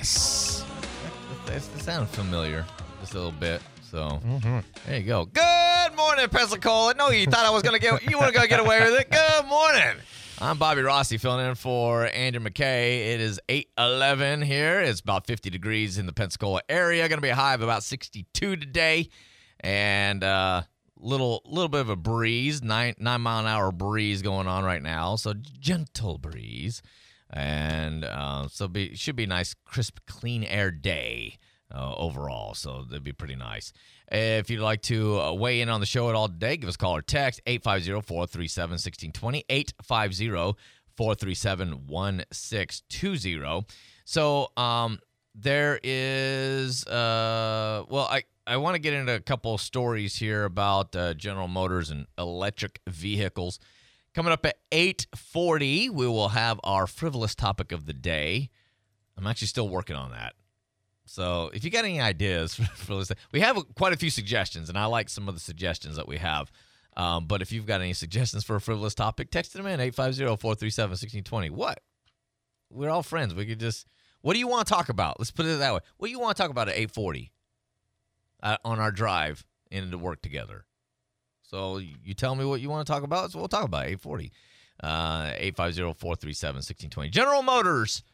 Yes. That, that sounds familiar just a little bit. So there you go. Good morning, Pensacola. No, you thought I was gonna get you were gonna get away with it. Good morning. I'm Bobby Rossi filling in for Andrew McKay. It is 8:11 here. It's about 50 degrees in the Pensacola area. Going to be a high of about 62 today, and uh, little little bit of a breeze, nine nine mile an hour breeze going on right now. So gentle breeze, and uh, so be should be a nice, crisp, clean air day uh, overall. So that'd be pretty nice. If you'd like to uh, weigh in on the show at all today, give us a call or text 850 437 1620. 850 437 1620. So um, there is, uh, well, I, I want to get into a couple stories here about uh, General Motors and electric vehicles. Coming up at 8:40, we will have our frivolous topic of the day. I'm actually still working on that. So if you got any ideas for, for this, we have quite a few suggestions, and I like some of the suggestions that we have. Um, but if you've got any suggestions for a frivolous topic, text them in 850-437-1620. What? We're all friends. We could just. What do you want to talk about? Let's put it that way. What do you want to talk about at 840 uh, on our drive into work together? So you tell me what you want to talk about. So we'll talk about 840. Uh, 850-437-1620. General Motors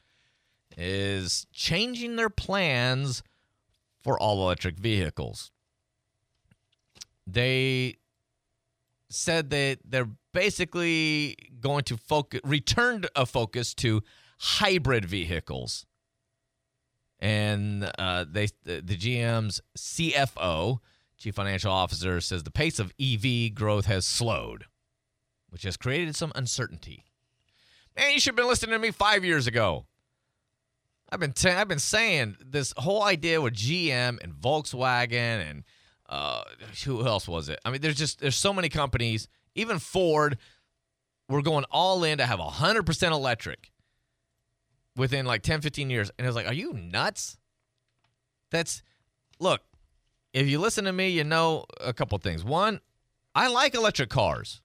is changing their plans for all electric vehicles. They said that they're basically going to focus return a focus to hybrid vehicles. And uh, they the, the GM's CFO, Chief Financial Officer, says the pace of EV growth has slowed, which has created some uncertainty. Man, you should have been listening to me five years ago. I've been i I've been saying this whole idea with GM and Volkswagen and uh, who else was it? I mean, there's just there's so many companies. Even Ford, we're going all in to have 100% electric within like 10, 15 years. And I was like, are you nuts? That's look. If you listen to me, you know a couple things. One, I like electric cars.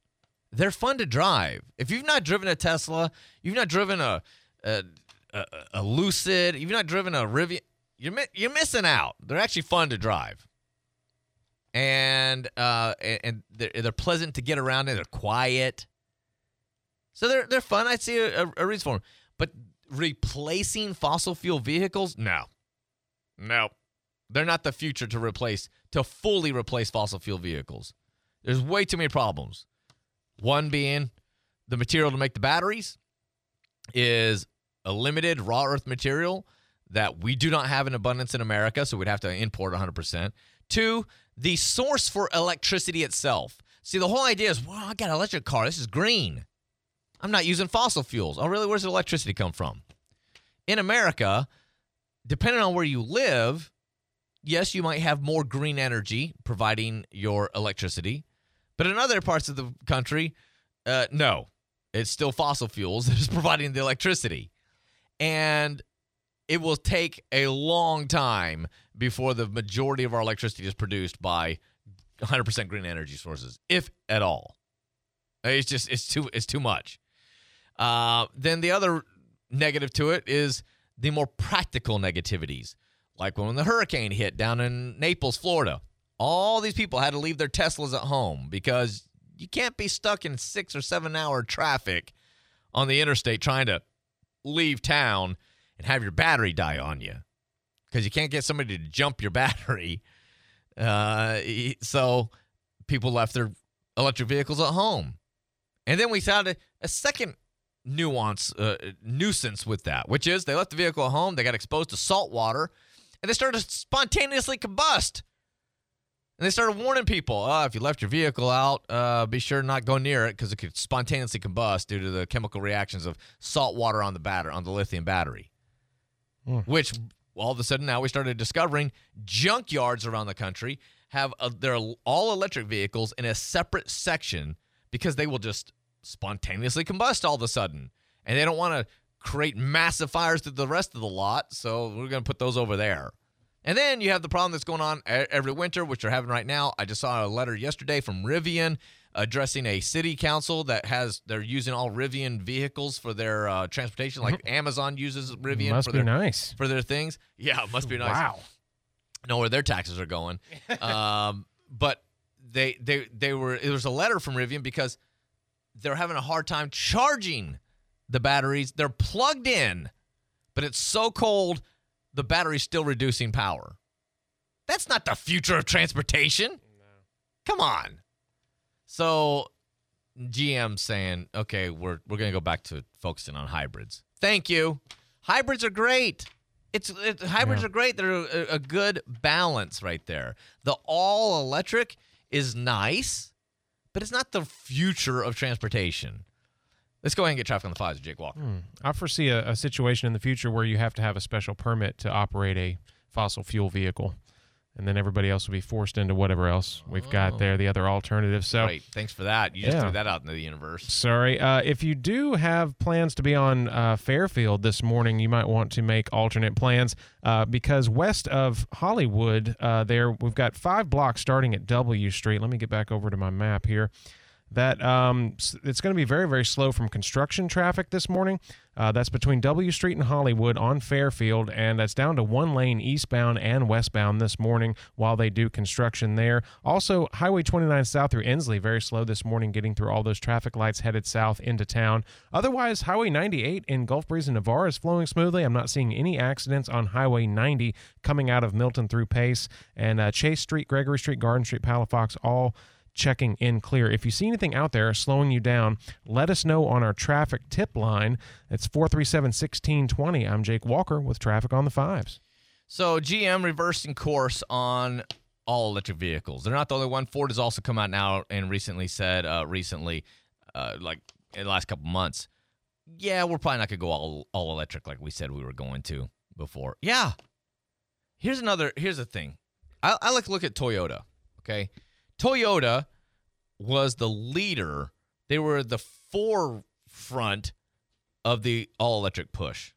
They're fun to drive. If you've not driven a Tesla, you've not driven a, a a, a Lucid, you've not driven a Rivian, you're you're missing out. They're actually fun to drive, and uh, and they're, they're pleasant to get around in. They're quiet, so they're they're fun. I see a, a reason for them. But replacing fossil fuel vehicles, no, no, they're not the future to replace to fully replace fossil fuel vehicles. There's way too many problems. One being the material to make the batteries is a limited raw earth material that we do not have in abundance in America, so we'd have to import 100%. Two, the source for electricity itself. See, the whole idea is, well, I got an electric car. This is green. I'm not using fossil fuels. Oh, really? Where's the electricity come from? In America, depending on where you live, yes, you might have more green energy providing your electricity. But in other parts of the country, uh, no, it's still fossil fuels that is providing the electricity and it will take a long time before the majority of our electricity is produced by 100% green energy sources, if at all. It's just it's too it's too much. Uh, then the other negative to it is the more practical negativities, like when the hurricane hit down in Naples, Florida. All these people had to leave their Teslas at home because you can't be stuck in six or seven hour traffic on the interstate trying to leave town and have your battery die on you because you can't get somebody to jump your battery. Uh, so people left their electric vehicles at home. And then we found a, a second nuance, uh, nuisance with that, which is they left the vehicle at home, they got exposed to salt water, and they started to spontaneously combust. And they started warning people, oh, if you left your vehicle out, uh, be sure to not go near it because it could spontaneously combust due to the chemical reactions of salt water on the battery, on the lithium battery. Mm. Which all of a sudden now we started discovering junkyards around the country have a, they're all electric vehicles in a separate section because they will just spontaneously combust all of a sudden, and they don't want to create massive fires to the rest of the lot, so we're going to put those over there. And then you have the problem that's going on every winter, which they're having right now. I just saw a letter yesterday from Rivian addressing a city council that has they're using all Rivian vehicles for their uh, transportation, like Amazon uses Rivian Must for be their nice. for their things. Yeah, it must be nice. Wow. Know where their taxes are going. um, but they they they were it was a letter from Rivian because they're having a hard time charging the batteries. They're plugged in, but it's so cold the battery's still reducing power. That's not the future of transportation. Come on. So GM saying, okay, we're we're gonna go back to focusing on hybrids. Thank you. Hybrids are great. It's it, hybrids Yeah. are great. They're a, a good balance right there. The all electric is nice, but it's not the future of transportation. Let's go ahead and get traffic on the fives, Jake Walker. Hmm. I foresee a, a situation in the future where you have to have a special permit to operate a fossil fuel vehicle, and then everybody else will be forced into whatever else we've Oh. got there, the other alternatives. So. Great, thanks for that. You just Yeah. threw that out into the universe. Sorry. Uh, if you do have plans to be on uh, Fairfield this morning, you might want to make alternate plans uh, because west of Hollywood, uh, there we've got five blocks starting at W Street. Let me get back over to my map here. That um, it's going to be very very slow from construction traffic this morning. Uh, that's between W Street and Hollywood on Fairfield, and that's down to one lane eastbound and westbound this morning while they do construction there. Also, Highway 29 south through Ensley very slow this morning, getting through all those traffic lights headed south into town. Otherwise, Highway 98 in Gulf Breeze and Navarre is flowing smoothly. I'm not seeing any accidents on Highway 90 coming out of Milton through Pace and uh, Chase Street, Gregory Street, Garden Street, Palafox, all checking in clear. If you see anything out there slowing you down, let us know on our traffic tip line. It's 437 1620. I'm Jake Walker with Traffic on the Fives. So GM reversing course on all electric vehicles. They're not the only one. Ford has also come out now and recently said, uh, recently, uh, like in the last couple months, yeah, we're probably not gonna go all all electric like we said we were going to before. Yeah. Here's another. Here's the thing. I, I like to look at Toyota. Okay, Toyota was the leader. They were the forefront of the all electric push.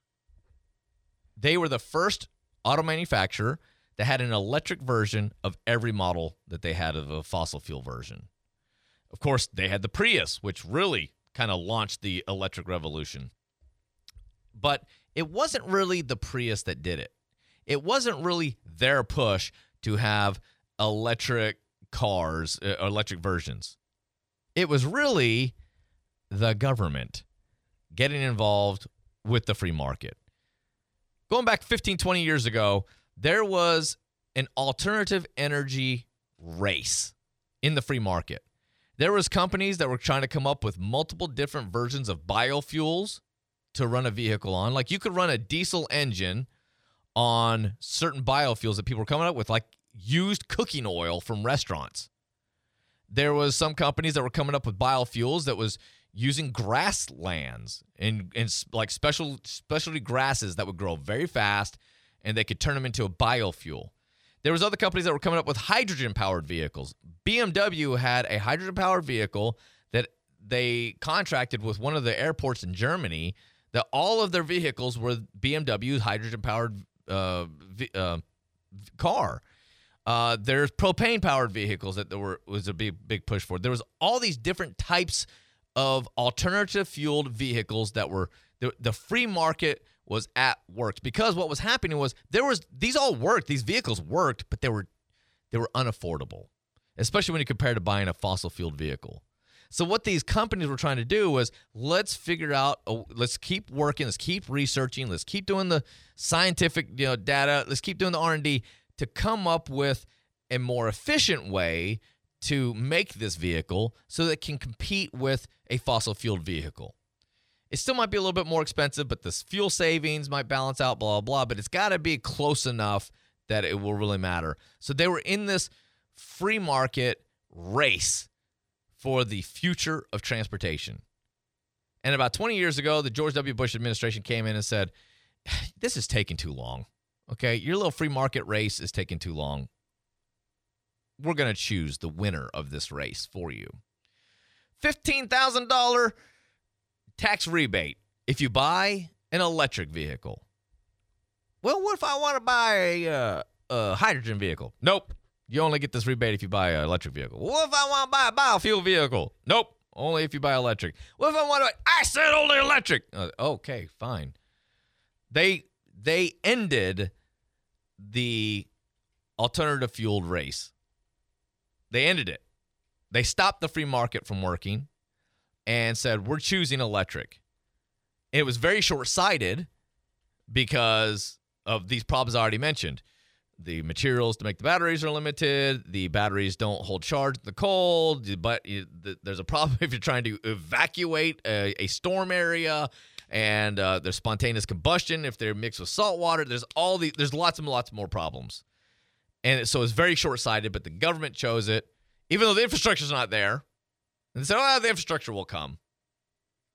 They were the first auto manufacturer that had an electric version of every model that they had of a fossil fuel version. Of course, they had the Prius, which really kind of launched the electric revolution. But it wasn't really the Prius that did it. It wasn't really their push to have electric cars, uh, electric versions. It was really the government getting involved with the free market. Going back 15 20 years ago there was an alternative energy race in the free market. There was companies that were trying to come up with multiple different versions of biofuels to run a vehicle on. Like you could run a diesel engine on certain biofuels that people were coming up with like used cooking oil from restaurants there was some companies that were coming up with biofuels that was using grasslands and and like special specialty grasses that would grow very fast and they could turn them into a biofuel. There was other companies that were coming up with hydrogen powered vehicles. BMW had a hydrogen powered vehicle that they contracted with one of the airports in Germany that all of their vehicles were BMW hydrogen powered uh, uh, car. Uh, there's propane powered vehicles that there were was a big big push for. There was all these different types of alternative fueled vehicles that were the, the free market was at work because what was happening was there was these all worked these vehicles worked but they were they were unaffordable especially when you compare to buying a fossil fueled vehicle so what these companies were trying to do was let's figure out let's keep working let's keep researching let's keep doing the scientific you know data let's keep doing the r&d to come up with a more efficient way to make this vehicle so that it can compete with a fossil fueled vehicle it still might be a little bit more expensive but the fuel savings might balance out blah blah blah but it's got to be close enough that it will really matter so they were in this free market race for the future of transportation. And about 20 years ago, the George W. Bush administration came in and said, This is taking too long. Okay, your little free market race is taking too long. We're going to choose the winner of this race for you. $15,000 tax rebate if you buy an electric vehicle. Well, what if I want to buy a, uh, a hydrogen vehicle? Nope. You only get this rebate if you buy an electric vehicle. What if I want to buy a biofuel vehicle? Nope. Only if you buy electric. What if I want to? I said only electric. Uh, okay, fine. They they ended the alternative fueled race. They ended it. They stopped the free market from working and said, we're choosing electric. It was very short sighted because of these problems I already mentioned. The materials to make the batteries are limited. The batteries don't hold charge in the cold. But there's a problem if you're trying to evacuate a, a storm area, and uh, there's spontaneous combustion if they're mixed with salt water. There's all the there's lots and lots more problems, and so it's very short sighted. But the government chose it, even though the infrastructure's not there. And they said, "Oh, the infrastructure will come."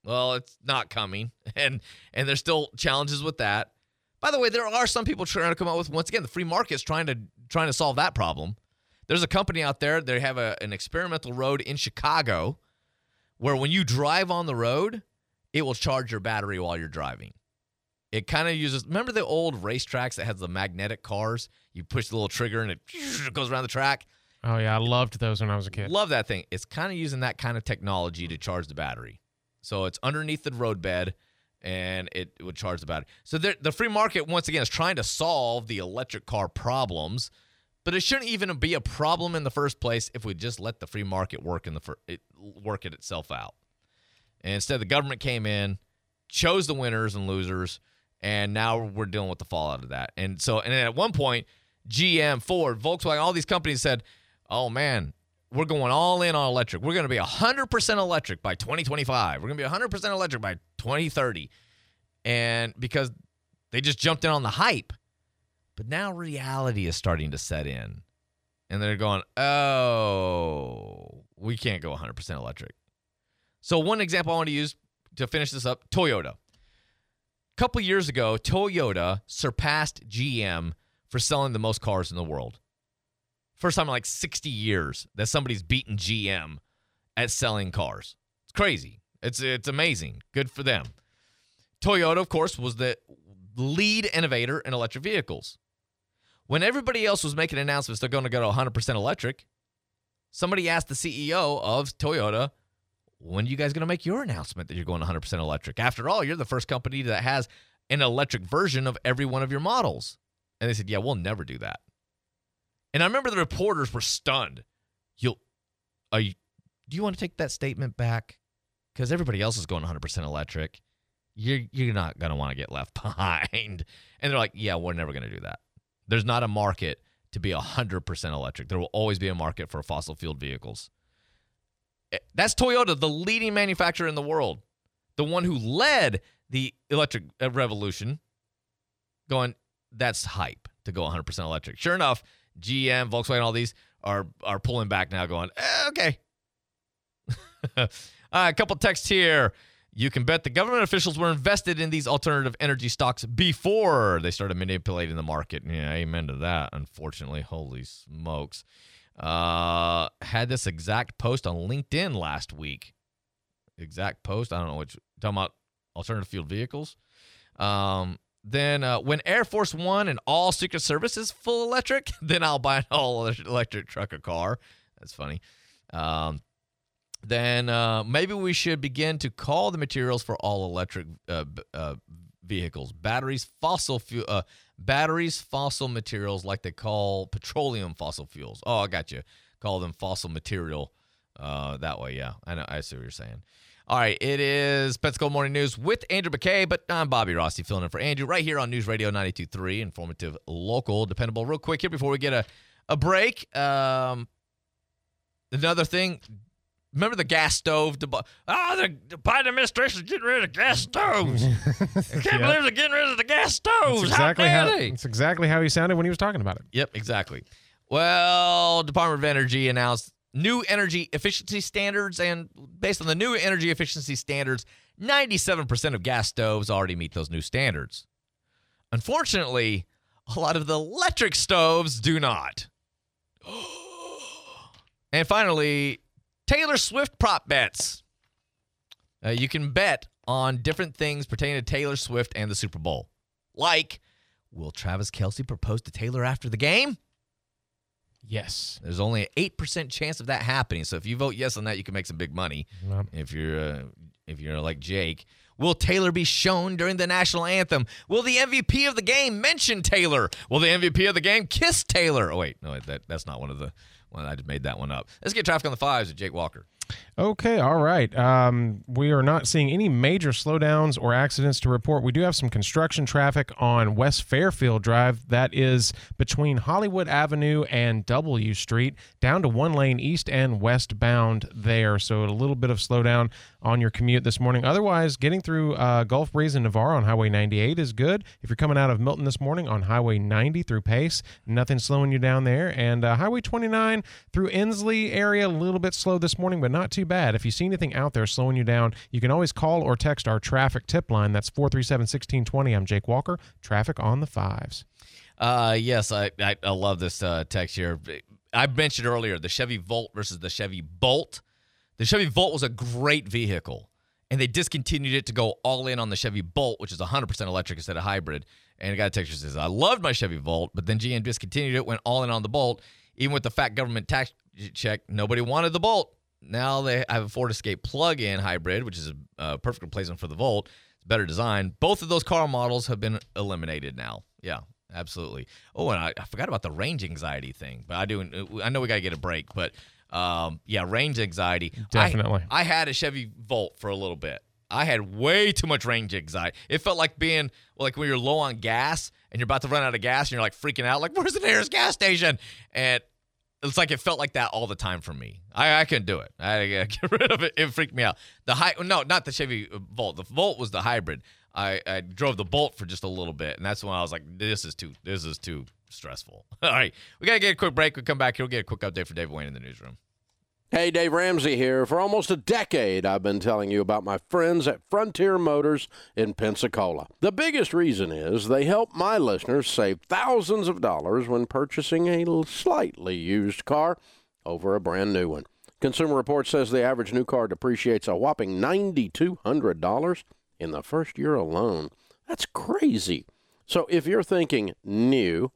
Well, it's not coming, and and there's still challenges with that. By the way, there are some people trying to come up with once again the free market's trying to trying to solve that problem. There's a company out there. They have a, an experimental road in Chicago, where when you drive on the road, it will charge your battery while you're driving. It kind of uses. Remember the old racetracks that has the magnetic cars? You push the little trigger and it goes around the track. Oh yeah, I loved those when I was a kid. Love that thing. It's kind of using that kind of technology to charge the battery. So it's underneath the roadbed and it, would charge the battery. So the free market, once again, is trying to solve the electric car problems, but it shouldn't even be a problem in the first place if we just let the free market work in the fir- it, work it itself out. And instead, the government came in, chose the winners and losers, and now we're dealing with the fallout of that. And so, and at one point, GM, Ford, Volkswagen, all these companies said, "Oh man, we're going all in on electric. We're going to be 100% electric by 2025. We're going to be 100% electric by 2030. And because they just jumped in on the hype. But now reality is starting to set in. And they're going, oh, we can't go 100% electric. So, one example I want to use to finish this up Toyota. A couple years ago, Toyota surpassed GM for selling the most cars in the world. First time in like 60 years that somebody's beaten GM at selling cars. It's crazy. It's it's amazing. Good for them. Toyota, of course, was the lead innovator in electric vehicles. When everybody else was making announcements they're going to go to 100% electric, somebody asked the CEO of Toyota, when are you guys going to make your announcement that you're going 100% electric? After all, you're the first company that has an electric version of every one of your models. And they said, yeah, we'll never do that. And I remember the reporters were stunned. You'll, are you, do you want to take that statement back? Because everybody else is going 100% electric. You're, you're not going to want to get left behind. And they're like, yeah, we're never going to do that. There's not a market to be 100% electric. There will always be a market for fossil fueled vehicles. That's Toyota, the leading manufacturer in the world, the one who led the electric uh, revolution, going, that's hype to go 100% electric. Sure enough, GM, Volkswagen, all these are are pulling back now, going, eh, okay. a couple texts here. You can bet the government officials were invested in these alternative energy stocks before they started manipulating the market. Yeah, amen to that. Unfortunately, holy smokes. Uh, had this exact post on LinkedIn last week. Exact post. I don't know you're talking about. Alternative fuel vehicles. Um, then uh, when Air Force One and all Secret Service is full electric, then I'll buy an all electric truck or car. That's funny. Um, then uh, maybe we should begin to call the materials for all electric uh, uh vehicles batteries, fossil fuel, uh, batteries, fossil materials, like they call petroleum fossil fuels. Oh, I got you. Call them fossil material. Uh, that way, yeah. I know. I see what you're saying. All right, it is Pensacola Morning News with Andrew McKay, but I'm Bobby Rossi filling in for Andrew right here on News Radio 92.3, informative, local, dependable. Real quick here before we get a, a break. Um, another thing, remember the gas stove? Ah, oh, the, the Biden administration is getting rid of gas stoves. I can't yeah. believe they're getting rid of the gas stoves. That's exactly how, how It's exactly how he sounded when he was talking about it. Yep, exactly. Well, Department of Energy announced new energy efficiency standards. And based on the new energy efficiency standards, 97% of gas stoves already meet those new standards. Unfortunately, a lot of the electric stoves do not. and finally, Taylor Swift prop bets. Uh, you can bet on different things pertaining to Taylor Swift and the Super Bowl. Like, will Travis Kelce propose to Taylor after the game? Yes. There's only an eight percent chance of that happening. So if you vote yes on that, you can make some big money. If you're uh, if you're like Jake, will Taylor be shown during the national anthem? Will the MVP of the game mention Taylor? Will the MVP of the game kiss Taylor? Oh wait, no, that that's not one of the. Well, I just made that one up. Let's get traffic on the fives with Jake Walker. Okay, all right. Um, we are not seeing any major slowdowns or accidents to report. We do have some construction traffic on West Fairfield Drive. That is between Hollywood Avenue and W Street, down to one lane east and westbound there. So a little bit of slowdown on your commute this morning. Otherwise, getting through uh, Gulf Breeze and Navarre on Highway 98 is good. If you're coming out of Milton this morning on Highway 90 through Pace, nothing slowing you down there. And uh, Highway 29 through Ensley area, a little bit slow this morning, but not too bad. If you see anything out there slowing you down, you can always call or text our traffic tip line. That's 437 1620. I'm Jake Walker. Traffic on the fives. Uh, yes, I, I, I love this uh, text here. I mentioned earlier the Chevy Volt versus the Chevy Bolt. The Chevy Volt was a great vehicle, and they discontinued it to go all in on the Chevy Bolt, which is 100% electric instead of hybrid. And a guy text says, I loved my Chevy Volt, but then GM discontinued it, went all in on the Bolt. Even with the fat government tax check, nobody wanted the Bolt. Now they have a Ford Escape plug-in hybrid, which is a, a perfect replacement for the Volt. It's better design. Both of those car models have been eliminated now. Yeah, absolutely. Oh, and I, I forgot about the range anxiety thing, but I do. I know we got to get a break, but um, yeah, range anxiety. Definitely. I, had a Chevy Volt for a little bit. I had way too much range anxiety. It felt like being like when you're low on gas and you're about to run out of gas and you're like freaking out, like where's the nearest gas station? And it's like it felt like that all the time for me. I, I couldn't do it. I had to get rid of it. It freaked me out. The high, no, not the Chevy Volt. The Volt was the hybrid. I, I drove the Bolt for just a little bit, and that's when I was like, "This is too, this is too stressful." All right, we gotta get a quick break. We come back here. We'll get a quick update for Dave Wayne in the newsroom. Hey, Dave Ramsey here. For almost a decade, I've been telling you about my friends at Frontier Motors in Pensacola. The biggest reason is they help my listeners save thousands of dollars when purchasing a slightly used car over a brand new one. Consumer Reports says the average new car depreciates a whopping $9,200 in the first year alone. That's crazy. So if you're thinking new,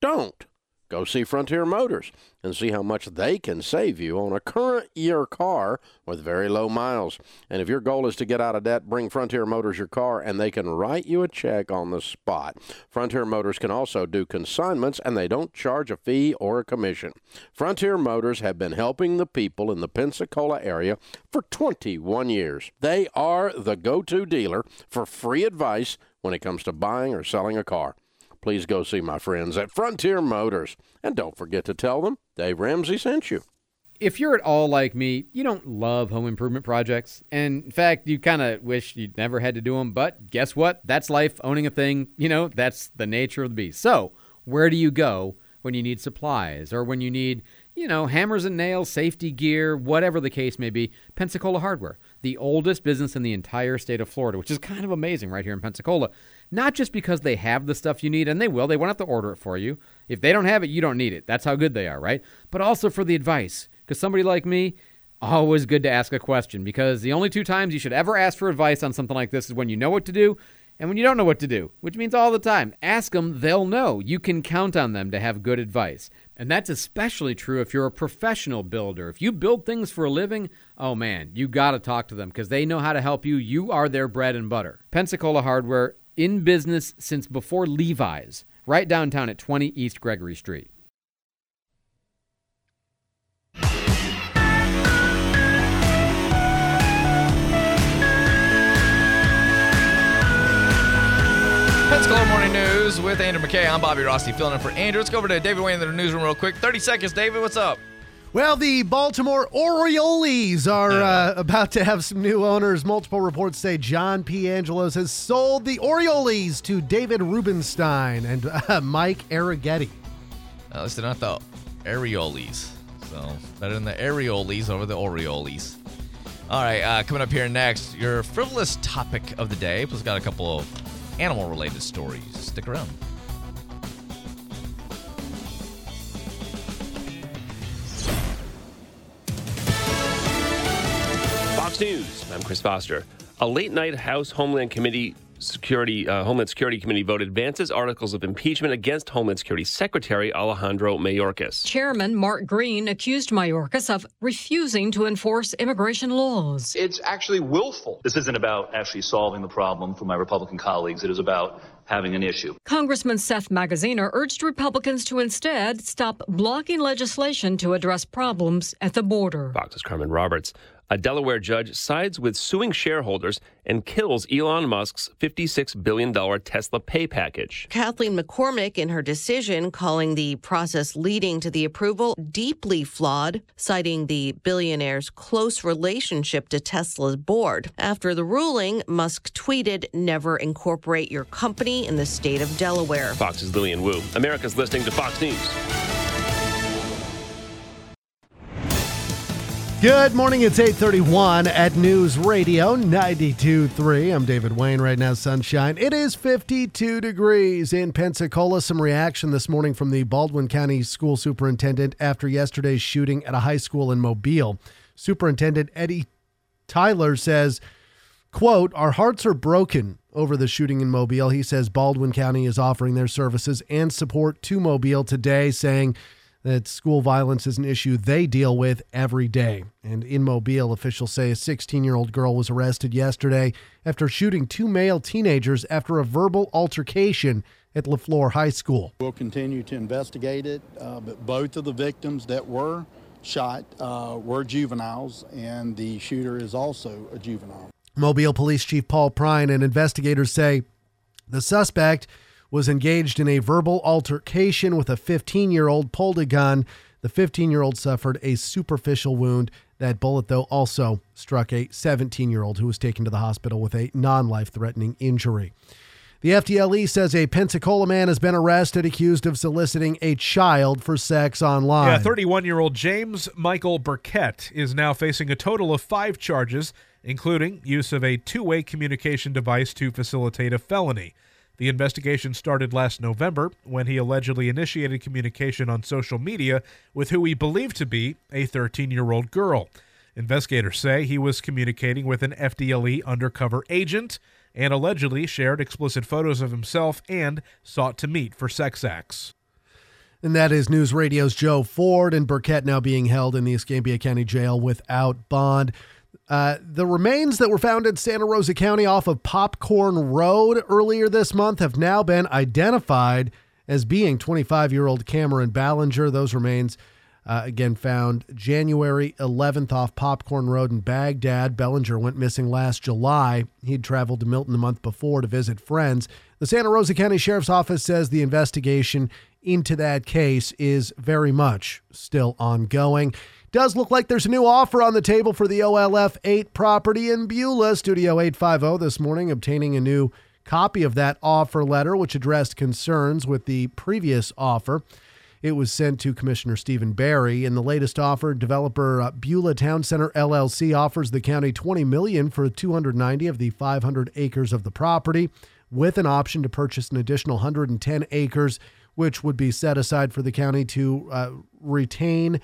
don't. Go see Frontier Motors and see how much they can save you on a current year car with very low miles. And if your goal is to get out of debt, bring Frontier Motors your car and they can write you a check on the spot. Frontier Motors can also do consignments and they don't charge a fee or a commission. Frontier Motors have been helping the people in the Pensacola area for 21 years. They are the go to dealer for free advice when it comes to buying or selling a car please go see my friends at Frontier Motors. And don't forget to tell them Dave Ramsey sent you. If you're at all like me, you don't love home improvement projects. And in fact, you kind of wish you'd never had to do them. But guess what? That's life owning a thing. You know, that's the nature of the beast. So, where do you go when you need supplies or when you need, you know, hammers and nails, safety gear, whatever the case may be? Pensacola Hardware, the oldest business in the entire state of Florida, which is kind of amazing right here in Pensacola not just because they have the stuff you need, and they will, they won't have to order it for you. If they don't have it, you don't need it. That's how good they are, right? But also for the advice, because somebody like me, always good to ask a question, because the only two times you should ever ask for advice on something like this is when you know what to do and when you don't know what to do, which means all the time. Ask them, they'll know. You can count on them to have good advice. And that's especially true if you're a professional builder. If you build things for a living, oh man, you got to talk to them because they know how to help you. You are their bread and butter. Pensacola Hardware in business since before Levi's, right downtown at 20 East Gregory Street. Pensacola Morning News with Andrew McKay. I'm Bobby Rossi filling in for Andrew. Let's go over to David Wayne in the newsroom real quick. 30 seconds, David. What's up? Well, the Baltimore Orioles are uh, about to have some new owners. Multiple reports say John P. Angelos has sold the Orioles to David Rubenstein and uh, Mike Arougheti. Uh, listen, I thought Areoles. So better than the Areoles over the Orioles. All right, uh, coming up here next, your frivolous topic of the day. Plus, got a couple of animal related stories. Stick around. Fox News. I'm Chris Foster. A late night House Homeland Committee Security uh, Homeland Security Committee voted advances articles of impeachment against Homeland Security Secretary Alejandro Mayorkas. Chairman Mark Green accused Mayorkas of refusing to enforce immigration laws. It's actually willful. This isn't about actually solving the problem for my Republican colleagues. It is about having an issue. Congressman Seth Magaziner urged Republicans to instead stop blocking legislation to address problems at the border. Fox's Carmen Roberts. A Delaware judge sides with suing shareholders and kills Elon Musk's $56 billion Tesla pay package. Kathaleen McCormick, in her decision, calling the process leading to the approval deeply flawed, citing the billionaire's close relationship to Tesla's board. After the ruling, Musk tweeted, Never incorporate your company in the state of Delaware. Fox's Lillian Wu. America's listening to Fox News. Good morning. It's 831 at News Radio 92.3. I'm David Wayne. Right now, sunshine. It is 52 degrees in Pensacola. Some reaction this morning from the Baldwin County School Superintendent after yesterday's shooting at a high school in Mobile. Superintendent Eddie Tyler says, quote, our hearts are broken over the shooting in Mobile. He says Baldwin County is offering their services and support to Mobile today, saying that school violence is an issue they deal with every day. And in Mobile, officials say a 16 year old girl was arrested yesterday after shooting two male teenagers after a verbal altercation at LeFlore High School. We'll continue to investigate it, uh, but both of the victims that were shot uh, were juveniles, and the shooter is also a juvenile. Mobile Police Chief Paul Prine and investigators say the suspect was engaged in a verbal altercation with a 15 year old, pulled a gun. The 15 year old suffered a superficial wound. That bullet, though, also struck a 17 year old who was taken to the hospital with a non life threatening injury. The FDLE says a Pensacola man has been arrested accused of soliciting a child for sex online. Yeah, 31 year old James Michael Burkett is now facing a total of five charges, including use of a two way communication device to facilitate a felony. The investigation started last November when he allegedly initiated communication on social media with who he believed to be a 13 year old girl. Investigators say he was communicating with an FDLE undercover agent and allegedly shared explicit photos of himself and sought to meet for sex acts. And that is News Radio's Joe Ford and Burkett now being held in the Escambia County Jail without bond. Uh, the remains that were found in Santa Rosa County off of Popcorn Road earlier this month have now been identified as being 25 year old Cameron Ballinger. Those remains, uh, again, found January 11th off Popcorn Road in Baghdad. Bellinger went missing last July. He'd traveled to Milton the month before to visit friends. The Santa Rosa County Sheriff's Office says the investigation into that case is very much still ongoing. Does look like there's a new offer on the table for the OLF 8 property in Beulah. Studio 850 this morning obtaining a new copy of that offer letter, which addressed concerns with the previous offer. It was sent to Commissioner Steven Barry. In the latest offer, developer uh, Beulah Town Center LLC offers the county 20 million for 290 of the 500 acres of the property, with an option to purchase an additional 110 acres, which would be set aside for the county to uh, retain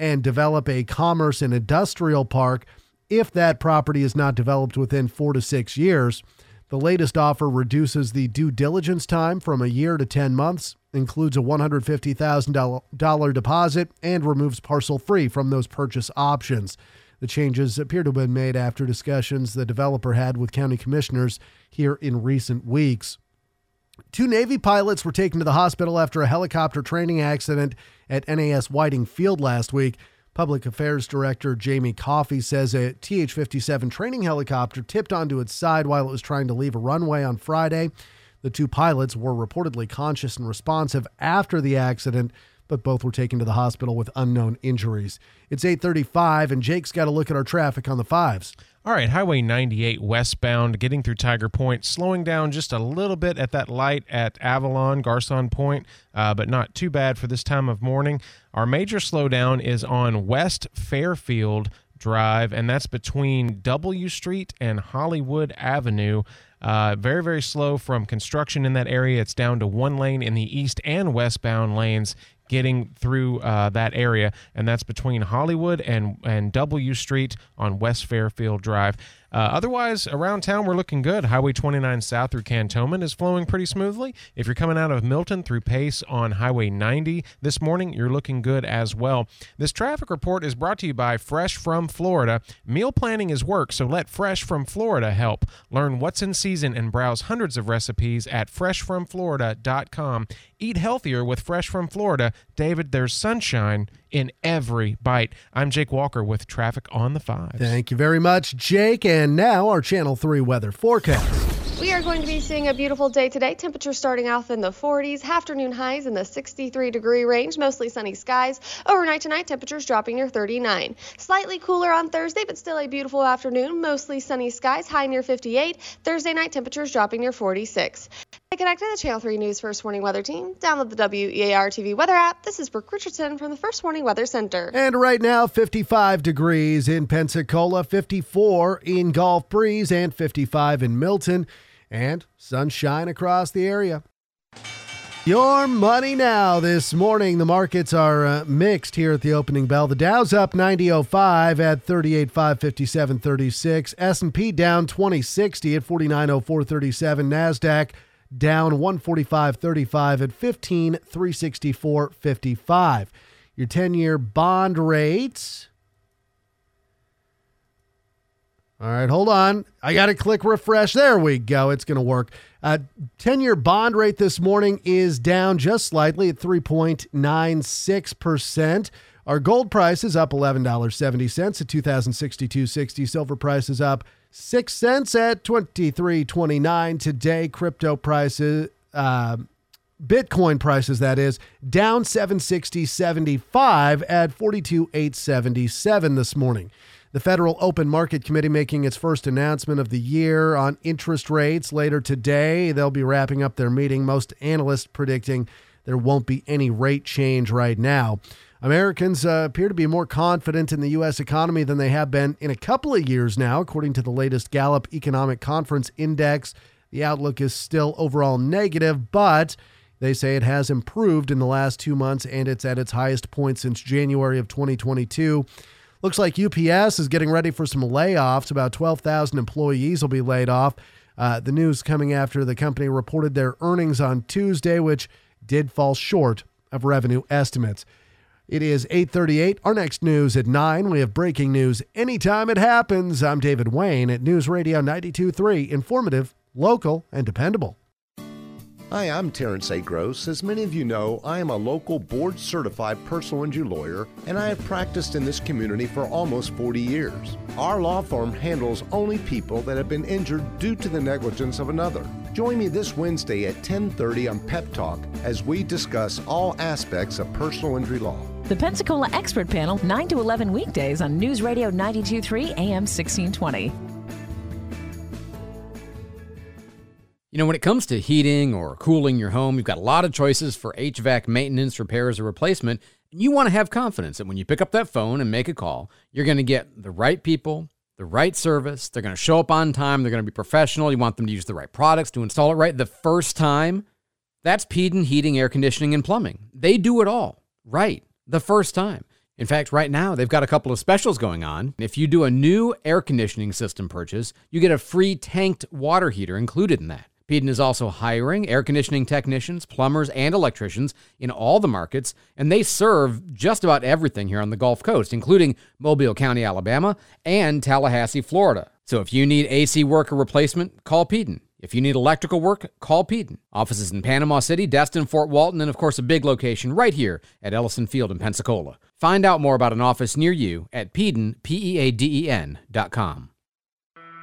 and develop a commerce and industrial park if that property is not developed within four to six years. The latest offer reduces the due diligence time from a year to 10 months, includes a $150,000 deposit, and removes parcel free from those purchase options. The changes appear to have been made after discussions the developer had with county commissioners here in recent weeks. Two Navy pilots were taken to the hospital after a helicopter training accident at NAS Whiting Field last week. Public Affairs Director Jamie Coffey says a TH 57 training helicopter tipped onto its side while it was trying to leave a runway on Friday. The two pilots were reportedly conscious and responsive after the accident, but both were taken to the hospital with unknown injuries. It's 8:35 and Jake's got to look at our traffic on the fives. All right, Highway 98 westbound, getting through Tiger Point, slowing down just a little bit at that light at Avalon, Garcon Point, uh, but not too bad for this time of morning. Our major slowdown is on West Fairfield Drive, and that's between W Street and Hollywood Avenue. Uh, very, very slow from construction in that area. It's down to one lane in the east and westbound lanes getting through uh, that area, and that's between Hollywood and and W Street on West Fairfield Drive. Uh, otherwise, around town, we're looking good. Highway 29 south through Cantonment is flowing pretty smoothly. If you're coming out of Milton through Pace on Highway 90 this morning, you're looking good as well. This traffic report is brought to you by Fresh from Florida. Meal planning is work, so let Fresh from Florida help. Learn what's in season and browse hundreds of recipes at freshfromflorida.com. Eat healthier with Fresh from Florida. David, there's sunshine in every bite. I'm Jake Walker with traffic on the five. Thank you very much, Jake. And now our Channel 3 weather forecast. We are going to be seeing a beautiful day today. Temperatures starting off in the 40s, afternoon highs in the 63 degree range, mostly sunny skies. Overnight tonight, temperatures dropping near 39. Slightly cooler on Thursday, but still a beautiful afternoon, mostly sunny skies, high near 58. Thursday night, temperatures dropping near 46. Stay connected to the Channel 3 News First Warning Weather Team. Download the WEAR TV weather app. This is Brooke Richardson from the First Warning Weather Center. And right now, 55 degrees in Pensacola, 54 in Gulf Breeze, and 55 in Milton, and sunshine across the area. Your money now this morning. The markets are uh, mixed here at the opening bell. The Dow's up 90.05 at 38.557.36. S&P down 20.60 at 49.04.37. Nasdaq down 145.35 at 15.364.55. Your 10-year bond rate All right, hold on. I got to click refresh. There we go. It's going to work. Uh, 10 year bond rate this morning is down just slightly at 3.96%. Our gold price is up $11.70 at 2062.60. Silver price is up 6 cents at 23.29 today. Crypto prices uh, Bitcoin prices that is down 760.75 at 42.877 this morning. The Federal Open Market Committee making its first announcement of the year on interest rates later today. They'll be wrapping up their meeting. Most analysts predicting there won't be any rate change right now. Americans uh, appear to be more confident in the U.S. economy than they have been in a couple of years now, according to the latest Gallup Economic Confidence Index. The outlook is still overall negative, but they say it has improved in the last two months and it's at its highest point since January of 2022. Looks like UPS is getting ready for some layoffs. About 12,000 employees will be laid off. Uh, the news coming after the company reported their earnings on Tuesday, which did fall short of revenue estimates. It is 8:38. Our next news at 9. We have breaking news anytime it happens. I'm David Wayne at News Radio 92.3, informative, local, and dependable. Hi, I'm Terrence A. Gross. As many of you know, I am a local board certified personal injury lawyer and I have practiced in this community for almost 40 years. Our law firm handles only people that have been injured due to the negligence of another. Join me this Wednesday at 10:30 on Pep Talk as we discuss all aspects of personal injury law. The Pensacola Expert Panel, 9 to 11 weekdays on News Radio 923 AM 1620. You know, when it comes to heating or cooling your home, you've got a lot of choices for HVAC maintenance, repairs, or replacement. And you want to have confidence that when you pick up that phone and make a call, you're going to get the right people, the right service. They're going to show up on time. They're going to be professional. You want them to use the right products to install it right the first time. That's Peaden Heating, Air Conditioning, and Plumbing. They do it all right the first time. In fact, right now, they've got a couple of specials going on. If you do a new air conditioning system purchase, you get a free tanked water heater included in that. Peaden is also hiring air conditioning technicians, plumbers, and electricians in all the markets, and they serve just about everything here on the Gulf Coast, including Mobile County, Alabama, and Tallahassee, Florida. So if you need AC work or replacement, call Peaden. If you need electrical work, call Peaden. Offices in Panama City, Destin, Fort Walton, and of course a big location right here at Ellyson Field in Pensacola. Find out more about an office near you at Peaden, P-E-A-D-E-N dot com.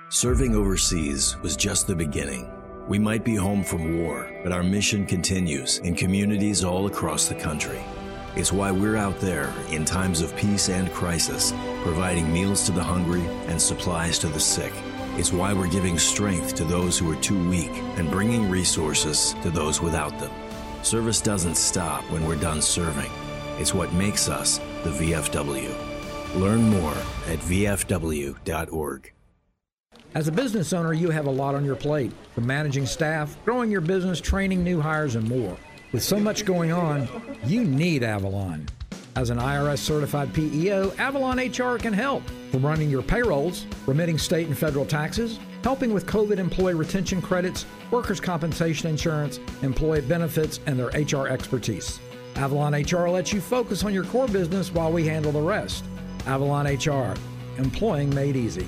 Serving overseas was just the beginning. We might be home from war, but our mission continues in communities all across the country. It's why we're out there in times of peace and crisis, providing meals to the hungry and supplies to the sick. It's why we're giving strength to those who are too weak and bringing resources to those without them. Service doesn't stop when we're done serving. It's what makes us the VFW. Learn more at VFW.org. As a business owner, you have a lot on your plate from managing staff, growing your business, training new hires, and more. With so much going on, you need Avalon. As an IRS certified PEO, Avalon HR can help from running your payrolls, remitting state and federal taxes, helping with COVID employee retention credits, workers' compensation insurance, employee benefits, and their HR expertise. Avalon HR lets you focus on your core business while we handle the rest. Avalon HR, employing made easy.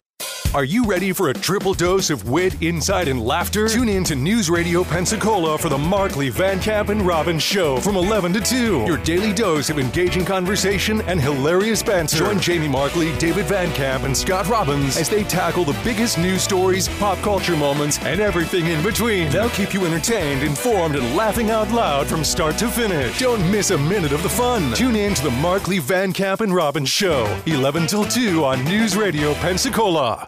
Are you ready for a triple dose of wit, insight, and laughter? Tune in to News Radio Pensacola for the Markley, Van Camp, and Robbins Show from 11 to 2. Your daily dose of engaging conversation and hilarious banter. Join Jamie Markley, David Van Camp, and Scott Robbins as they tackle the biggest news stories, pop culture moments, and everything in between. They'll keep you entertained, informed, and laughing out loud from start to finish. Don't miss a minute of the fun. Tune in to the Markley, Van Camp, and Robbins Show, 11 till 2 on News Radio Pensacola.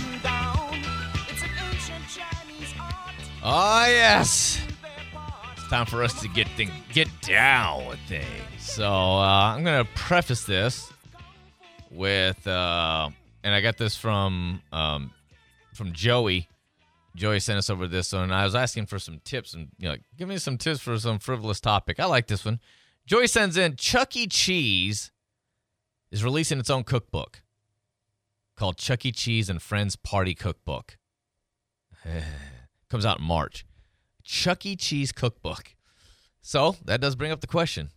Oh yes, it's time for us to get thing, get down with things. So uh, I'm gonna preface this with, uh, and I got this from um, from Joey. Joey sent us over this one. I was asking for some tips and you know, give me some tips for some frivolous topic. I like this one. Joey sends in Chuck E. Cheese is releasing its own cookbook called Chuck E. Cheese and Friends Party Cookbook. Comes out in March. Chuck E. Cheese cookbook. So that does bring up the question.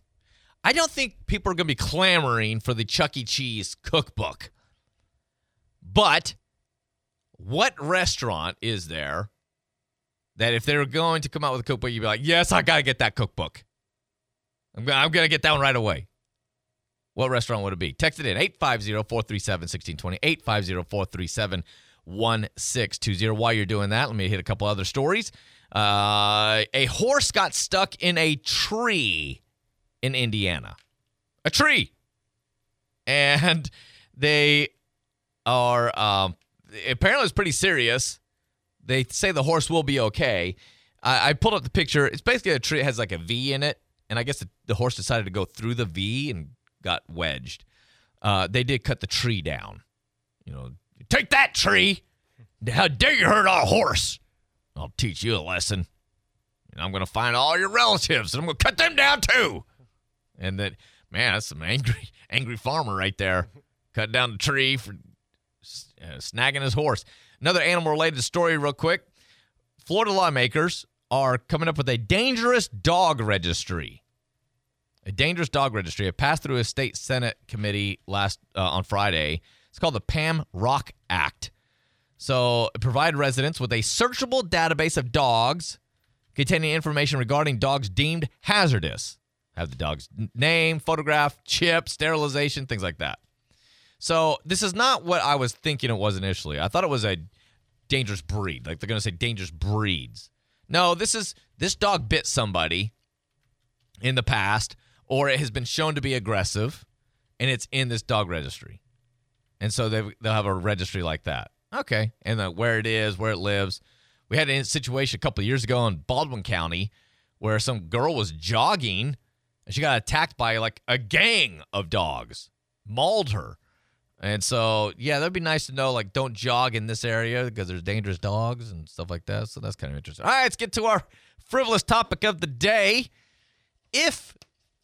I don't think people are going to be clamoring for the Chuck E. Cheese cookbook. But what restaurant is there that if they were going to come out with a cookbook, you'd be like, yes, I got to get that cookbook. I'm going I'm to get that one right away. What restaurant would it be? Text it in 850 437 1620. 850 437 1620. While you're doing that, let me hit a couple other stories. Uh, a horse got stuck in a tree in Indiana. A tree. And they are, um, apparently, it's pretty serious. They say the horse will be okay. I, I pulled up the picture. It's basically a tree that has like a V in it. And I guess the, the horse decided to go through the V and got wedged. Uh, they did cut the tree down. You know, take that tree. How dare you hurt our horse? I'll teach you a lesson. And I'm going to find all your relatives and I'm going to cut them down too. And that, man, that's some angry, angry farmer right there. Cut down the tree for uh, snagging his horse. Another animal related story, real quick. Florida lawmakers are coming up with a dangerous dog registry. A dangerous dog registry. It passed through a state senate committee last uh, on Friday. It's called the Pam Rock Act. So, it provide residents with a searchable database of dogs containing information regarding dogs deemed hazardous. Have the dog's name, photograph, chip, sterilization, things like that. So, this is not what I was thinking it was initially. I thought it was a dangerous breed. Like they're going to say dangerous breeds. No, this is this dog bit somebody in the past or it has been shown to be aggressive and it's in this dog registry. And so they they'll have a registry like that. Okay. And the, where it is, where it lives. We had a situation a couple of years ago in Baldwin County where some girl was jogging and she got attacked by like a gang of dogs, mauled her. And so, yeah, that'd be nice to know like don't jog in this area because there's dangerous dogs and stuff like that. So that's kind of interesting. All right, let's get to our frivolous topic of the day. If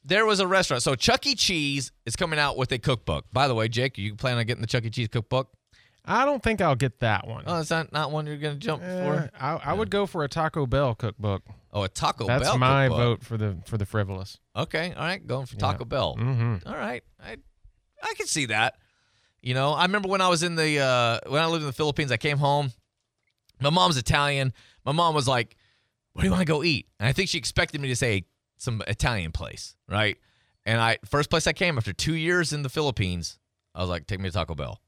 there was a restaurant, so Chuck E. Cheese is coming out with a cookbook. By the way, Jake, are you plan on getting the Chuck E. Cheese cookbook? I don't think I'll get that one. Oh, is that not one you're going to jump Eh, for? I, I would go for a Taco Bell cookbook. Oh, a Taco That's Bell. That's my cookbook. vote for the for the frivolous. Okay, all right, going for Yeah. Taco Bell. Mhm. All right, I I can see that. You know, I remember when I was in the uh, when I lived in the Philippines, I came home. My mom's Italian. My mom was like, "What do you want to go eat?" And I think she expected me to say some Italian place, right? And I first place I came after two years in the Philippines, I was like, "Take me to Taco Bell."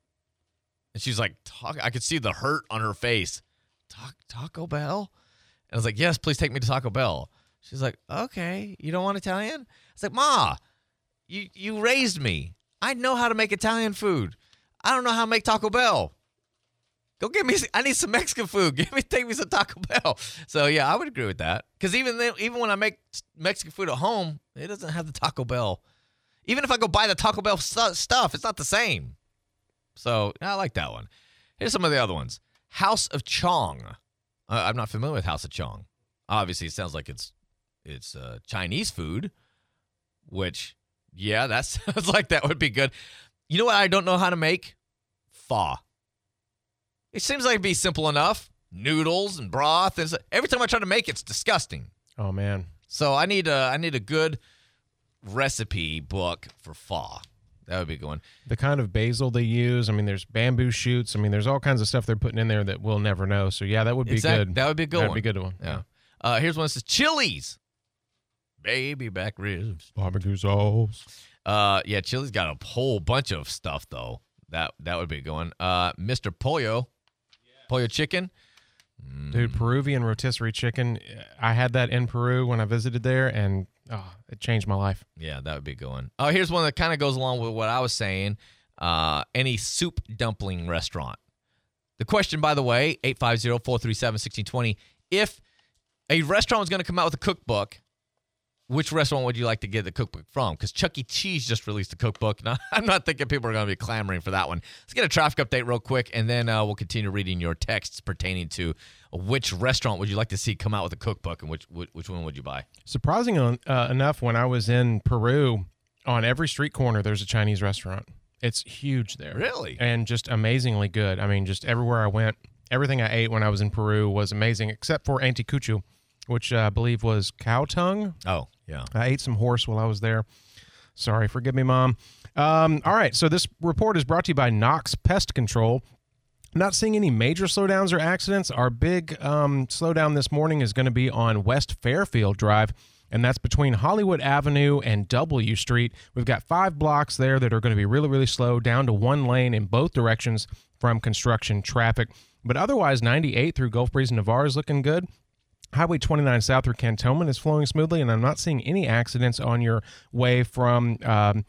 And she's like, Talk, I could see the hurt on her face. Ta- Taco Bell? And I was like, yes, please take me to Taco Bell. She's like, okay, you don't want Italian? I was like, Ma, you, you raised me. I know how to make Italian food. I don't know how to make Taco Bell. Go get me. I need some Mexican food. Give me, take me some Taco Bell. So yeah, I would agree with that. Because even then, even when I make Mexican food at home, it doesn't have the Taco Bell. Even if I go buy the Taco Bell stu- stuff, it's not the same. So I like that one. Here's some of the other ones. House of Chong. Uh, I'm not familiar with House of Chong. Obviously, it sounds like it's it's uh, Chinese food, which yeah, that sounds like that would be good. You know what I don't know how to make? Pho. It seems like it'd be simple enough. Noodles and broth and so- every time I try to make it, it's disgusting. Oh man. So I need a I need a good recipe book for pho. That would be a good one. The kind of basil they use. I mean, there's bamboo shoots. I mean, there's all kinds of stuff they're putting in there that we'll never know. So yeah, that would be Exact- good. That would be a good That'd one. be a good one. Yeah. Uh, here's one that says Chili's. Baby back ribs. Barbecue sauce. Uh, yeah, Chili's got a whole bunch of stuff though. That that would be a good one. Uh, Mr. Pollo, Pollo chicken. Dude, Peruvian rotisserie chicken. I had that in Peru when I visited there, and oh, it changed my life. Yeah, that would be a good one. Oh, here's one that kind of goes along with what I was saying. Uh, any soup dumpling restaurant. The question, by the way, 850-437-1620. If a restaurant was going to come out with a cookbook, which restaurant would you like to get the cookbook from? Because Chuck E. Cheese just released a cookbook, and I'm not thinking people are going to be clamoring for that one. Let's get a traffic update real quick, and then uh, we'll continue reading your texts pertaining to which restaurant would you like to see come out with a cookbook, and which which, which one would you buy? Surprising uh, enough, when I was in Peru, on every street corner there's a Chinese restaurant. It's huge there. Really? And just amazingly good. I mean, just everywhere I went, everything I ate when I was in Peru was amazing, except for anticucho, which uh, I believe was cow tongue. Oh, yeah. I ate some horse while I was there. Sorry, forgive me, Mom. Um, all right, so this report is brought to you by Knox Pest Control. Not seeing any major slowdowns or accidents. Our big um, slowdown this morning is going to be on West Fairfield Drive, and that's between Hollywood Avenue and W Street. We've got five blocks there that are going to be really, really slow, down to one lane in both directions from construction traffic. But otherwise, 98 through Gulf Breeze and Navarre is looking good. Highway 29 south through Cantonment is flowing smoothly, and I'm not seeing any accidents on your way from um,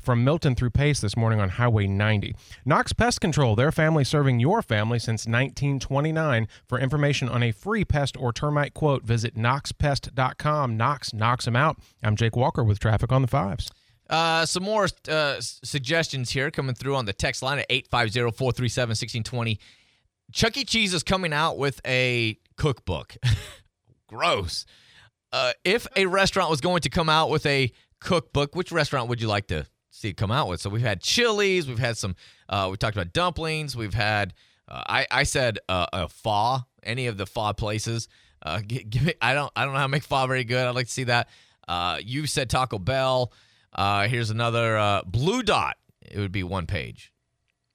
from Milton through Pace this morning on Highway 90. Knox Pest Control, their family serving your family since 1929. For information on a free pest or termite quote, visit knoxpest.com. Knox knocks them out. I'm Jake Walker with Traffic on the Fives. Uh, some more uh, suggestions here coming through on the text line at 850-437-1620. Chuck E. Cheese is coming out with a cookbook. Gross. Uh, if a restaurant was going to come out with a cookbook, which restaurant would you like to see it come out with? So we've had Chili's, we've had some, uh, we talked about dumplings, we've had, uh, I, I said uh, a pho, any of the pho places. Uh, gi- give me, I don't, I don't know how to make pho very good. I'd like to see that. Uh, you said Taco Bell. Uh, here's another uh, Blue Dot. It would be one page.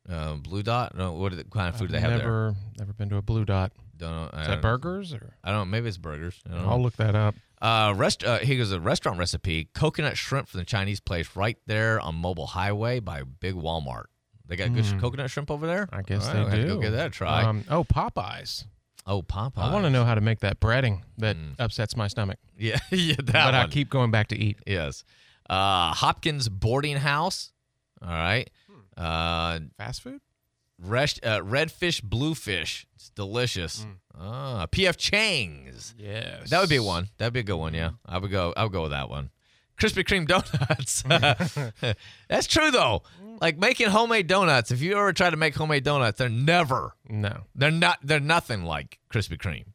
Uh, Blue Dot. No, what the, kind of food do they have there? never, never been to a Blue Dot. Don't know. I Is don't that burgers or? I don't. know. Maybe it's burgers. I don't I'll look that up. Uh, rest. Uh, goes a restaurant recipe: coconut shrimp from the Chinese place right there on Mobile Highway by Big Walmart. They got good Mm. coconut shrimp over there. I guess All they right, do. Go give that a try. Um, oh, Popeyes. oh, Popeye. I want to know how to make that breading that upsets my stomach. Yeah, yeah, that but I keep going back to eat. Yes. Uh, Hopkins Boarding House. All right. Uh, Fast food. Rest, uh, redfish, bluefish. It's delicious. Ah, PF Chang's. Yes. That would be one. That'd be a good one. Yeah, I would go. I would go with that one. Krispy Kreme donuts. That's true though. Like making homemade donuts. If you ever try to make homemade donuts, they're never. No. They're not. They're nothing like Krispy Kreme.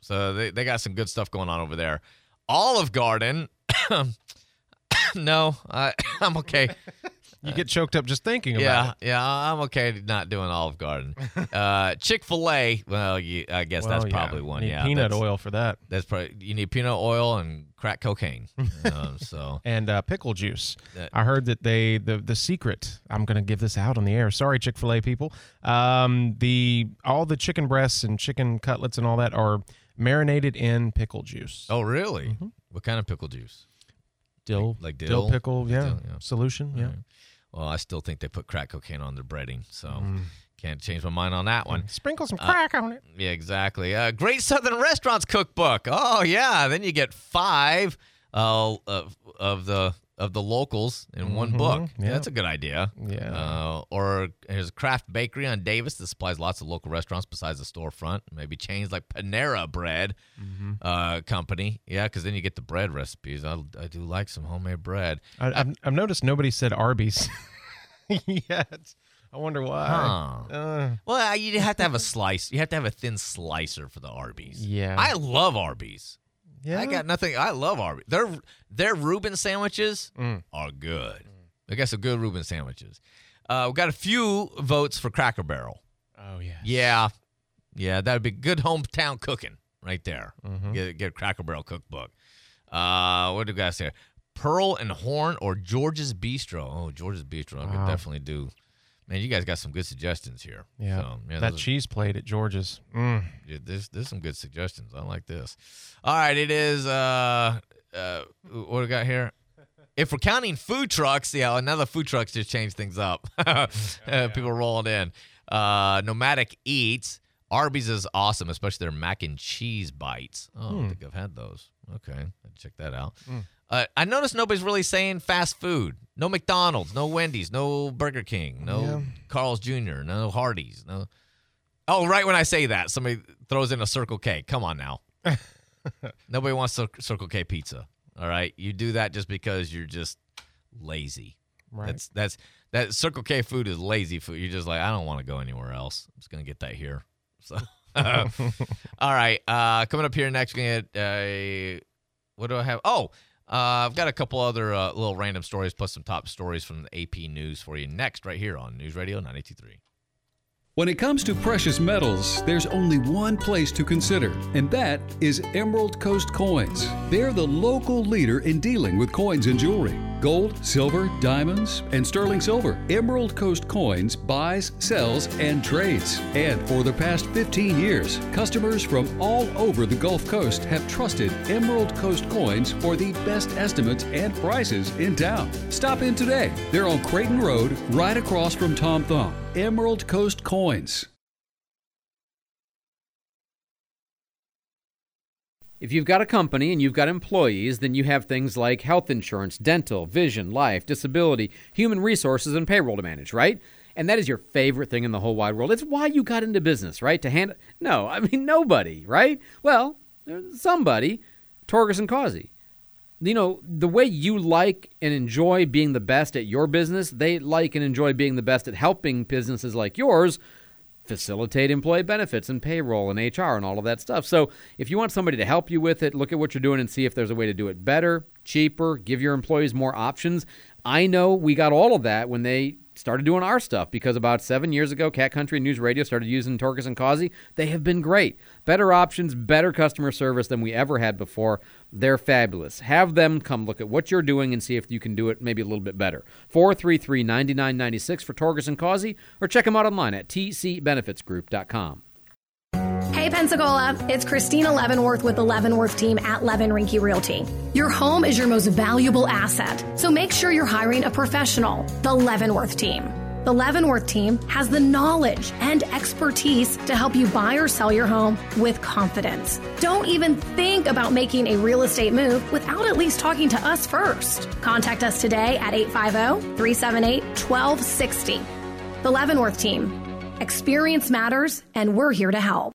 So they, they got some good stuff going on over there. Olive Garden. no, I, I'm okay. You get choked up just thinking yeah, about it. yeah, I'm okay not doing Olive Garden. Uh, Chick Fil A. Well, you, I guess Well, that's yeah, probably one. need yeah, peanut that's- oil for that. That's probably you need peanut oil and crack cocaine. um, so and uh, pickle juice. That- I heard that they the the secret. I'm going to give this out on the air. Sorry, Chick Fil A people. Um, the all the chicken breasts and chicken cutlets and all that are marinated in pickle juice. Oh, really? What kind of pickle juice? Dill, like dill, pickle, yeah, Dill, solution, yeah. Well, I still think they put crack cocaine on their breading, so Mm. can't change my mind on that one. Sprinkle some Uh, crack on it. Yeah, exactly. Uh, Great Southern Restaurants Cookbook. Oh yeah, then you get five uh, of of the of the locals in one Mhm, book. yeah. That's a good idea. Yeah. Uh, or there's a craft bakery on Davis that supplies lots of local restaurants besides the storefront. Maybe chains like Panera Bread Mm-hmm. uh, Company. Yeah, because then you get the bread recipes. I, I do like some homemade bread. I, I've, I've noticed nobody said Arby's yet. I wonder why. Huh. Uh, Well, uh, you have to have a slice. You have to have a thin slicer for the Arby's. Yeah. I love Arby's. Yeah. I got nothing. I love Arby's. Their their Reuben sandwiches Mm. are good. I got some good Reuben sandwiches. Uh, we got a few votes for Cracker Barrel. oh yeah. Yeah, yeah, that'd be good hometown cooking right there. Mhm. Get, get a Cracker Barrel cookbook. Uh, what do you guys say? Pearl and Horn or George's Bistro? Oh, George's Bistro. I could definitely do. Man, you guys got some good suggestions here. Yeah. So, yeah that are- cheese plate at George's. Mm. yeah, there's there's some good suggestions. I like this. All right, it is. Uh, uh, what we got here? If we're counting food trucks, yeah, another food trucks just changed things up. uh, people rolling in. Uh, Nomadic Eats. Arby's is awesome, especially their mac and cheese bites. Oh, I Hmm. don't think I've had those. Okay, check that out. Hmm. Uh, I noticed nobody's really saying fast food. No McDonald's, no Wendy's, no Burger King, no Yeah. Carl's Jr., no Hardee's, no. Oh, right when I say that, somebody throws in a Circle K. Come on now. Nobody wants Cir- Circle K pizza. All right, you do that just because you're just lazy. Right. That's that's that Circle K food is lazy food. You're just like I don't want to go anywhere else. I'm just gonna get that here. So, all right. Uh, coming up here next, we're gonna get uh, what do I have? Oh, uh, I've got a couple other uh, little random stories plus some top stories from the AP News for you next, right here on News Radio 983. When it comes to precious metals, there's only one place to consider, and that is Emerald Coast Coins. They're the local leader in dealing with coins and jewelry gold, silver, diamonds, and sterling silver. Emerald Coast Coins buys, sells, and trades. And for the past 15 years, customers from all over the Gulf Coast have trusted Emerald Coast Coins for the best estimates and prices in town. Stop in today. They're on Creighton Road, right across from Tom Thumb. Emerald Coast Coins. If you've got a company and you've got employees, then you have things like health insurance, dental, vision, life, disability, human resources, and payroll to manage, right? And that is your favorite thing in the whole wide world. It's why you got into business, right? To hand No, I mean nobody, right? Well, uh, somebody, Torgerson and Causey. You know, the way you like and enjoy being the best at your business, they like and enjoy being the best at helping businesses like yours facilitate employee benefits and payroll and HR and all of that stuff. So if you want somebody to help you with it, look at what you're doing and see if there's a way to do it better, cheaper, give your employees more options. I know we got all of that when they started doing our stuff because about seven years ago, Cat Country News Radio started using Torcas and Causey. They have been great. Better options, better customer service than we ever had before. They're fabulous. Have them come look at what you're doing and see if you can do it maybe a little bit better. 433 9996 for Torcas and Causey or check them out online at tcbenefitsgroup.com. Hey Pensacola, it's Christina Leavenworth with the Leavenworth team at Levin Rinke Realty. Your home is your most valuable asset, so make sure you're hiring a professional, the Leavenworth team. The Leavenworth team has the knowledge and expertise to help you buy or sell your home with confidence. Don't even think about making a real estate move without at least talking to us first. Contact us today at 850 378 1260. The Leavenworth team. Experience matters, and we're here to help.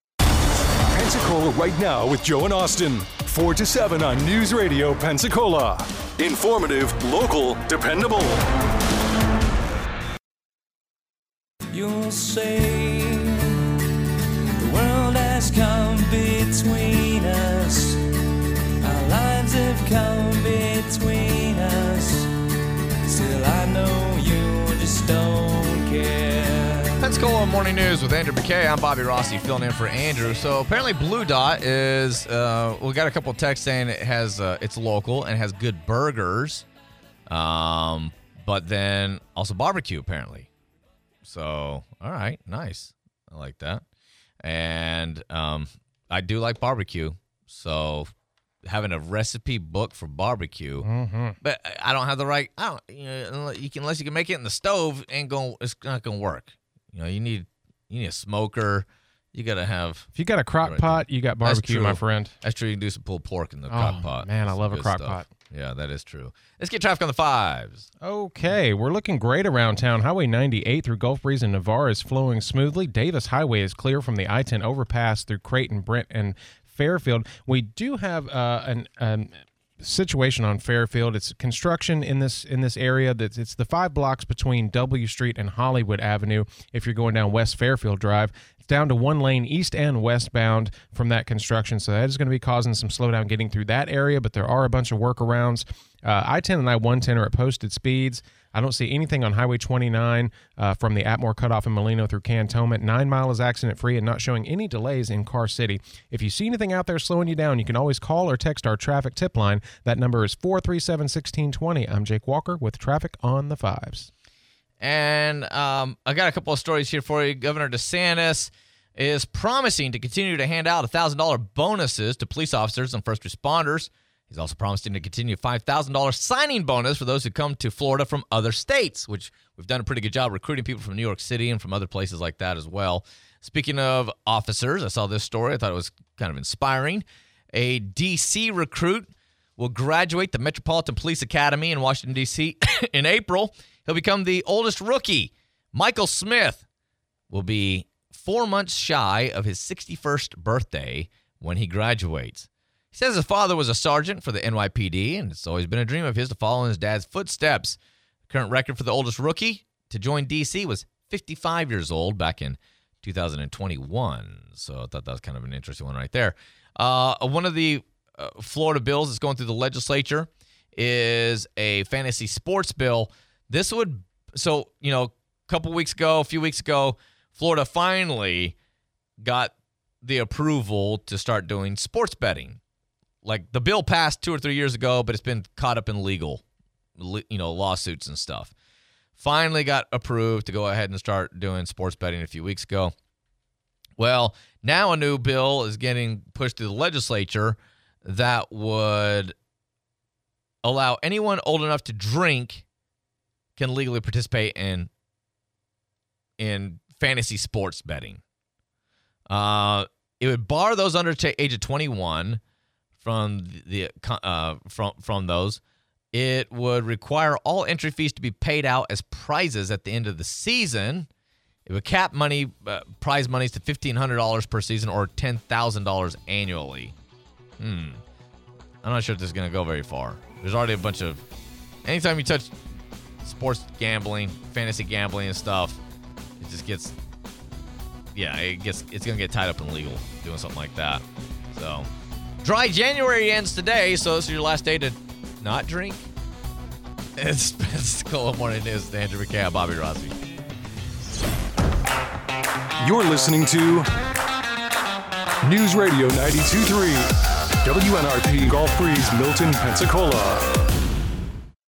Pensacola right now with Joe and Austin. 4 to 7 on News Radio Pensacola. Informative, local, dependable. You'll say the world has come between us. Our lives have come between us. Still, I know you just don't care. Morning News with Andrew McKay. I'm Bobby Rossi filling in for Andrew. So apparently Blue Dot is uh, we got a couple of texts saying it has uh, it's local and has good burgers, um, but then also barbecue apparently. So all right, nice. I like that, and um, I do like barbecue. So having a recipe book for barbecue, Mhm. but I don't have the right. I don't. You know, you can unless you can make it in the stove, ain't going. It's not gonna work. You know, you need you need a smoker. You gotta have. If you got a crock pot, you got barbecue, my friend. That's true. You can do some pulled pork in the Oh, crock pot. man, I love a crock stuff. pot. Yeah, that is true. Let's get traffic on the fives. Okay, we're looking great around town. Highway 98 through Gulf Breeze and Navarre is flowing smoothly. Davis Highway is clear from the I-10 overpass through Creighton, Brent, and Fairfield. We do have uh, an um, situation on Fairfield. It's construction in this in this area. That's it's the five blocks between W Street and Hollywood Avenue. If you're going down West Fairfield Drive, it's down to one lane east and westbound from that construction. So that is going to be causing some slowdown getting through that area. But there are a bunch of workarounds. Uh, I-10 and I-110 are at posted speeds. I don't see anything on Highway 29 uh, from the Atmore cutoff in Molino through Cantonment. Nine Mile is accident free and not showing any delays in Car City. If you see anything out there slowing you down, you can always call or text our traffic tip line. That number is 437 1620. I'm Jake Walker with traffic on the fives. And um, I got a couple of stories here for you. Governor DeSantis is promising to continue to hand out $1,000 bonuses to police officers and first responders. He's also promising to continue a $5,000 signing bonus for those who come to Florida from other states, which we've done a pretty good job recruiting people from New York City and from other places like that as well. Speaking of officers, I saw this story. I thought it was kind of inspiring. A D.C. recruit will graduate the Metropolitan Police Academy in Washington, D.C. in April. He'll become the oldest rookie. Michael Smith will be four months shy of his 61st birthday when he graduates. He says his father was a sergeant for the NYPD, and it's always been a dream of his to follow in his dad's footsteps. Current record for the oldest rookie to join DC was 55 years old back in 2021. So I thought that was kind of an interesting one right there. Uh, one of the uh, Florida bills that's going through the legislature is a fantasy sports bill. This would, so, you know, a couple weeks ago, a few weeks ago, Florida finally got the approval to start doing sports betting. Like the bill passed two or three years ago, but it's been caught up in legal, you know, lawsuits and stuff. Finally got approved to go ahead and start doing sports betting a few weeks ago. Well, now a new bill is getting pushed through the legislature that would allow anyone old enough to drink can legally participate in in fantasy sports betting. Uh, it would bar those under t- age of 21 from the uh, from from those. It would require all entry fees to be paid out as prizes at the end of the season. It would cap money uh, prize monies to fifteen hundred dollars per season or ten thousand dollars annually. Hmm. I'm not sure if this is going to go very far. There's already a bunch of. Anytime you touch sports gambling, fantasy gambling, and stuff, it just gets. Yeah, it gets. It's going to get tied up in legal doing something like that. So, dry January ends today, so this is your last day to not drink. It's Pensacola Morning News. with Andrew McKay, I'm Bobby Rossi. You're listening to News Radio 92.3, WNRP Gulf Breeze, Milton, Pensacola.